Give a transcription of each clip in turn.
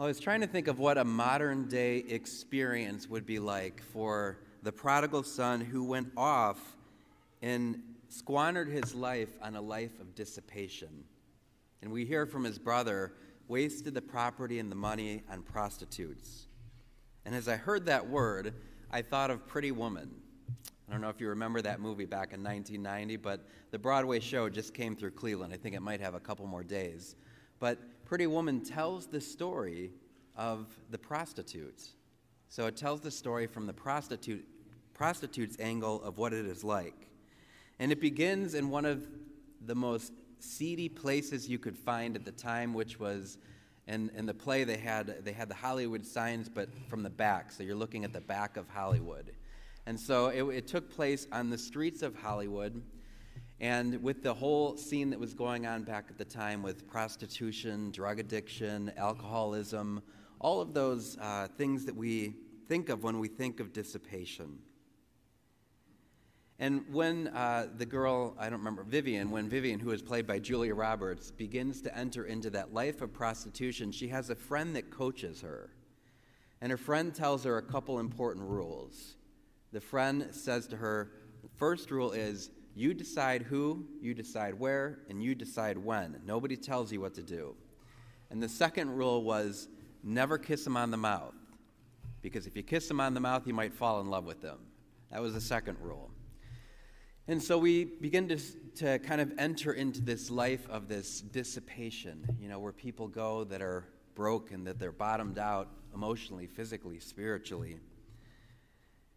I was trying to think of what a modern day experience would be like for the prodigal son who went off and squandered his life on a life of dissipation. And we hear from his brother, wasted the property and the money on prostitutes. And as I heard that word, I thought of Pretty Woman. I don't know if you remember that movie back in 1990, but the Broadway show just came through Cleveland. I think it might have a couple more days. But Pretty Woman tells the story of the prostitutes. So it tells the story from the prostitute, prostitute's angle of what it is like. And it begins in one of the most seedy places you could find at the time, which was in, in the play they had, they had the Hollywood signs, but from the back. So you're looking at the back of Hollywood. And so it, it took place on the streets of Hollywood. And with the whole scene that was going on back at the time with prostitution, drug addiction, alcoholism, all of those uh, things that we think of when we think of dissipation. And when uh, the girl, I don't remember, Vivian, when Vivian, who is played by Julia Roberts, begins to enter into that life of prostitution, she has a friend that coaches her. And her friend tells her a couple important rules. The friend says to her, first rule is you decide who, you decide where, and you decide when. Nobody tells you what to do. And the second rule was never kiss him on the mouth. Because if you kiss him on the mouth, you might fall in love with them. That was the second rule. And so we begin to, to kind of enter into this life of this dissipation, you know, where people go that are broken, that they're bottomed out emotionally, physically, spiritually.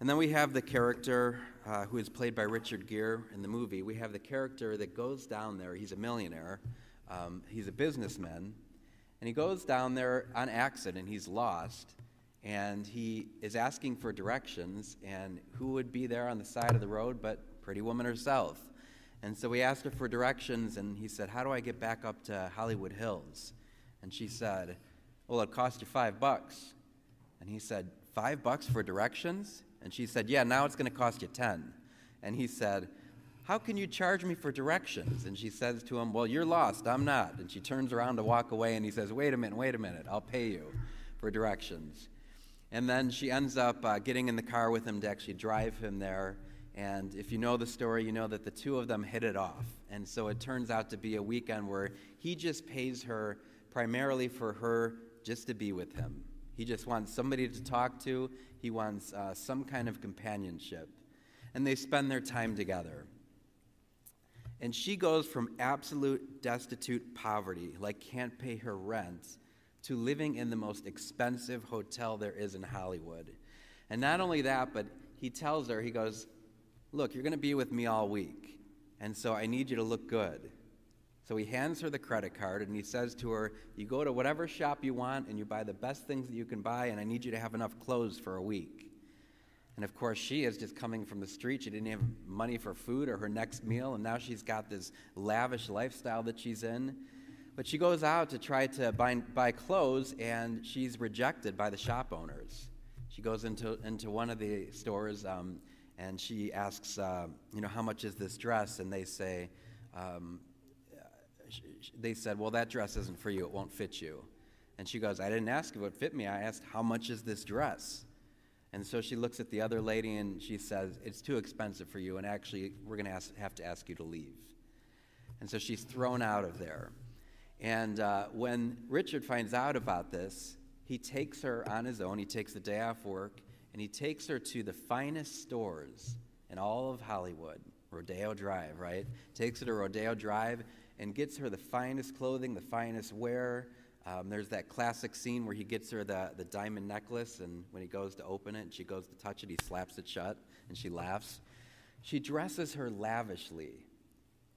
And then we have the character uh, who is played by Richard Gere in the movie. We have the character that goes down there. He's a millionaire, um, he's a businessman, and he goes down there on accident. He's lost, and he is asking for directions. And who would be there on the side of the road but Pretty Woman herself? And so we asked her for directions, and he said, How do I get back up to Hollywood Hills? And she said, Well, it cost you five bucks. And he said, Five bucks for directions? And she said, Yeah, now it's going to cost you 10. And he said, How can you charge me for directions? And she says to him, Well, you're lost. I'm not. And she turns around to walk away, and he says, Wait a minute, wait a minute. I'll pay you for directions. And then she ends up uh, getting in the car with him to actually drive him there. And if you know the story, you know that the two of them hit it off. And so it turns out to be a weekend where he just pays her primarily for her just to be with him. He just wants somebody to talk to, he wants uh, some kind of companionship. And they spend their time together. And she goes from absolute destitute poverty, like can't pay her rent, to living in the most expensive hotel there is in Hollywood. And not only that, but he tells her, he goes, Look, you're going to be with me all week. And so I need you to look good. So he hands her the credit card and he says to her, You go to whatever shop you want and you buy the best things that you can buy, and I need you to have enough clothes for a week. And of course, she is just coming from the street. She didn't have money for food or her next meal, and now she's got this lavish lifestyle that she's in. But she goes out to try to buy, buy clothes, and she's rejected by the shop owners. She goes into, into one of the stores um, and she asks, uh, You know, how much is this dress? And they say, um, they said, Well, that dress isn't for you. It won't fit you. And she goes, I didn't ask if it would fit me. I asked, How much is this dress? And so she looks at the other lady and she says, It's too expensive for you, and actually, we're going to have to ask you to leave. And so she's thrown out of there. And uh, when Richard finds out about this, he takes her on his own. He takes the day off work and he takes her to the finest stores in all of Hollywood, Rodeo Drive, right? Takes her to Rodeo Drive and gets her the finest clothing, the finest wear. Um, there's that classic scene where he gets her the, the diamond necklace, and when he goes to open it and she goes to touch it, he slaps it shut, and she laughs. She dresses her lavishly,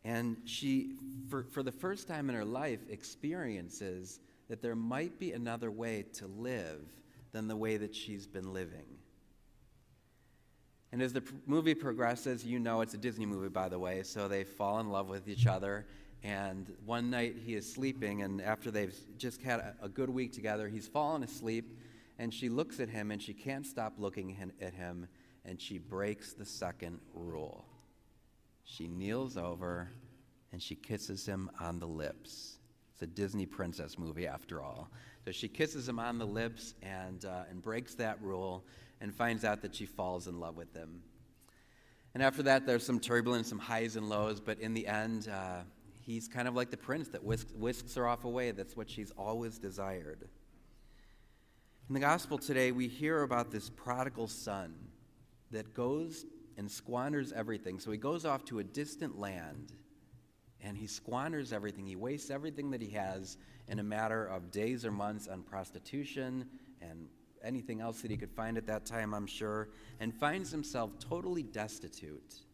and she, for, for the first time in her life, experiences that there might be another way to live than the way that she's been living. And as the movie progresses, you know it's a Disney movie, by the way, so they fall in love with each other and one night he is sleeping, and after they've just had a, good week together, he's fallen asleep, and she looks at him, and she can't stop looking at him, and she breaks the second rule. She kneels over and she kisses him on the lips. It's a Disney princess movie, after all. So she kisses him on the lips and, uh, and breaks that rule and finds out that she falls in love with him. And after that, there's some turbulence, some highs and lows, but in the end, uh, he's kind of like the prince that whisks, whisks her off away. That's what she's always desired. In the gospel today, we hear about this prodigal son that goes and squanders everything. So he goes off to a distant land and he squanders everything. He wastes everything that he has in a matter of days or months on prostitution and anything else that he could find at that time, I'm sure, and finds himself totally destitute.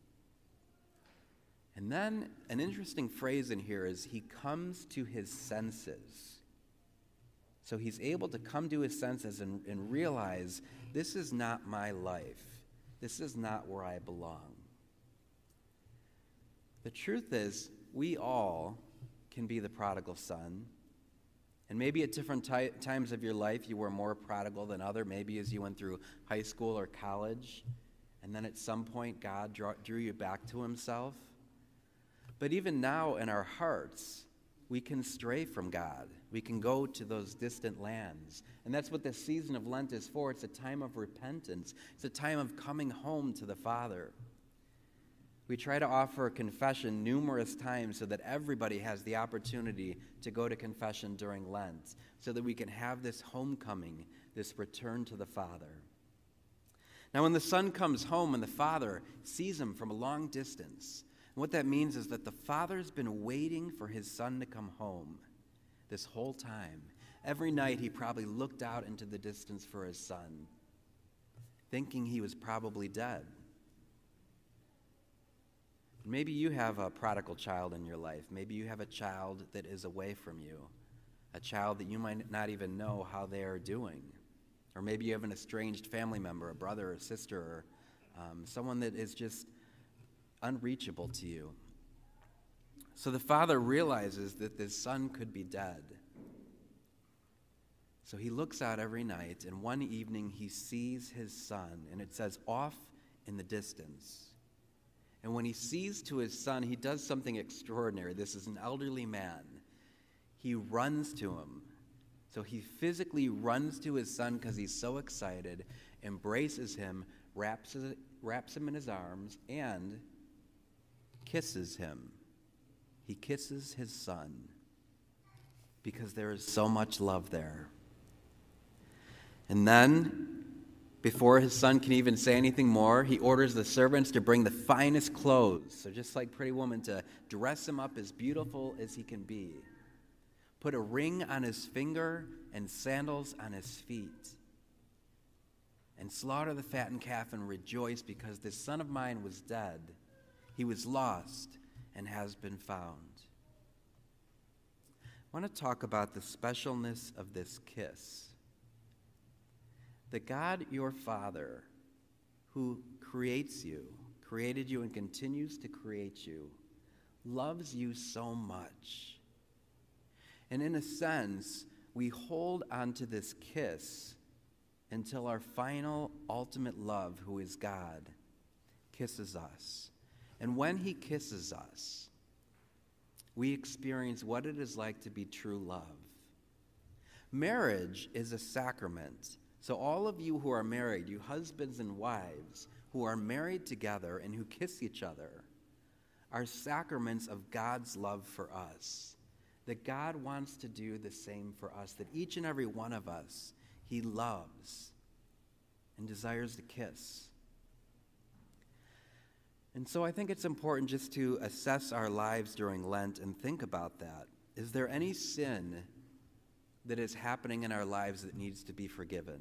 And then an interesting phrase in here is he comes to his senses. So he's able to come to his senses and, and realize this is not my life. This is not where I belong. The truth is, we all can be the prodigal son. And maybe at different ty- times of your life, you were more prodigal than other. Maybe as you went through high school or college, and then at some point, God draw- drew you back to Himself. But even now in our hearts, we can stray from God. We can go to those distant lands. And that's what the season of Lent is for. It's a time of repentance, it's a time of coming home to the Father. We try to offer confession numerous times so that everybody has the opportunity to go to confession during Lent, so that we can have this homecoming, this return to the Father. Now, when the son comes home and the father sees him from a long distance, what that means is that the father's been waiting for his son to come home this whole time. Every night he probably looked out into the distance for his son, thinking he was probably dead. Maybe you have a prodigal child in your life. Maybe you have a child that is away from you, a child that you might not even know how they are doing. Or maybe you have an estranged family member, a brother or sister, or um, someone that is just unreachable to you. So the father realizes that his son could be dead. So he looks out every night, and one evening he sees his son, and it says, off in the distance. And when he sees to his son, he does something extraordinary. This is an elderly man. He runs to him. So he physically runs to his son because he's so excited, embraces him, wraps, wraps him in his arms, and kisses him. He kisses his son because there is so much love there. And then before his son can even say anything more, he orders the servants to bring the finest clothes. So, just like Pretty Woman, to dress him up as beautiful as he can be. Put a ring on his finger and sandals on his feet. And slaughter the fattened calf and rejoice because this son of mine was dead. He was lost and has been found. I want to talk about the specialness of this kiss that God, your Father, who creates you, created you, and continues to create you, loves you so much. And in a sense, we hold on to this kiss until our final, ultimate love, who is God, kisses us. And when He kisses us, we experience what it is like to be true love. Marriage is a sacrament so, all of you who are married, you husbands and wives who are married together and who kiss each other, are sacraments of God's love for us. That God wants to do the same for us, that each and every one of us He loves and desires to kiss. And so I think it's important just to assess our lives during Lent and think about that. Is there any sin that is happening in our lives that needs to be forgiven?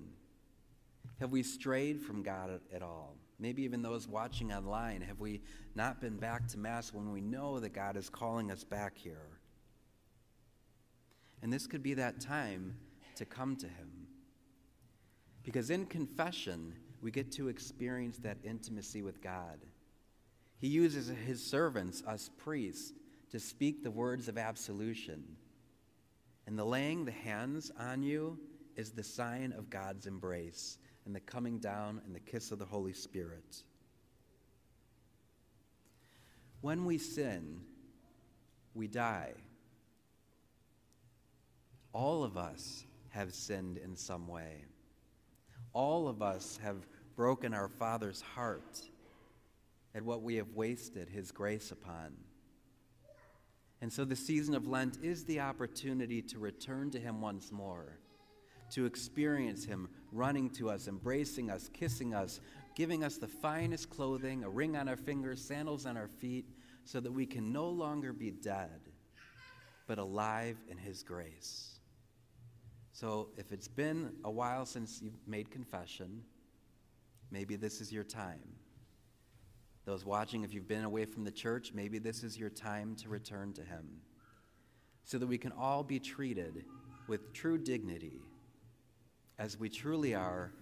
Have we strayed from God at all? Maybe even those watching online, have we not been back to Mass when we know that God is calling us back here? And this could be that time to come to Him. Because in confession, we get to experience that intimacy with God. He uses His servants, us priests, to speak the words of absolution and the laying the hands on you is the sign of God's embrace and the coming down and the kiss of the Holy Spirit. When we sin, we die. All of us have sinned in some way. All of us have broken our Father's heart at what we have wasted His grace upon. And so the season of Lent is the opportunity to return to Him once more, to experience Him running to us, embracing us, kissing us, giving us the finest clothing, a ring on our fingers, sandals on our feet, so that we can no longer be dead, but alive in His grace. So if it's been a while since you've made confession, maybe this is your time. Those watching, if you've been away from the church, maybe this is your time to return to Him so that we can all be treated with true dignity as we truly are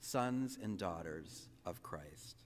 sons and daughters of Christ.